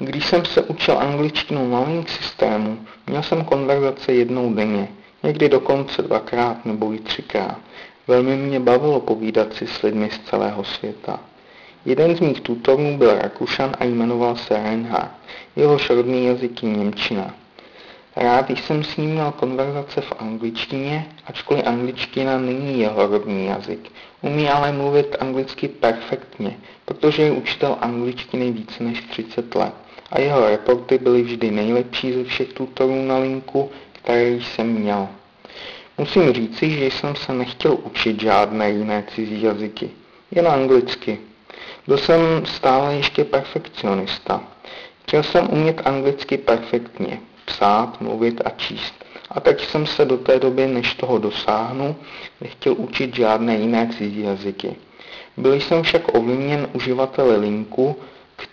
Když jsem se učil angličtinu na link systému, měl jsem konverzace jednou denně, někdy dokonce dvakrát nebo i třikrát. Velmi mě bavilo povídat si s lidmi z celého světa. Jeden z mých tutorů byl Rakušan a jmenoval se Reinhard. Jehož rodný jazyk je Němčina. Rád jsem s ním měl konverzace v angličtině, ačkoliv angličtina není jeho rodný jazyk. Umí ale mluvit anglicky perfektně, protože je učitel angličtiny více než 30 let a jeho reporty byly vždy nejlepší ze všech tutorů na linku, které jsem měl. Musím říci, že jsem se nechtěl učit žádné jiné cizí jazyky, jen anglicky. Byl jsem stále ještě perfekcionista. Chtěl jsem umět anglicky perfektně, psát, mluvit a číst. A teď jsem se do té doby, než toho dosáhnu, nechtěl učit žádné jiné cizí jazyky. Byl jsem však ovlivněn uživateli linku,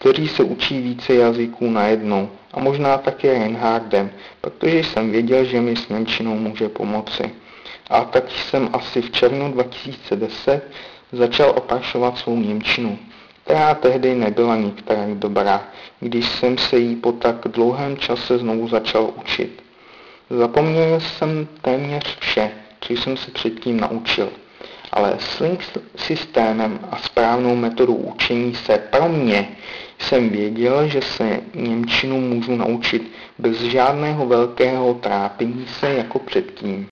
který se učí více jazyků najednou a možná také Reinhardem, protože jsem věděl, že mi s Němčinou může pomoci. A tak jsem asi v červnu 2010 začal opašovat svou Němčinu, která tehdy nebyla některá dobrá, když jsem se jí po tak dlouhém čase znovu začal učit. Zapomněl jsem téměř vše, co jsem se předtím naučil ale s link systémem a správnou metodou učení se pro mě jsem věděl, že se Němčinu můžu naučit bez žádného velkého trápení se jako předtím.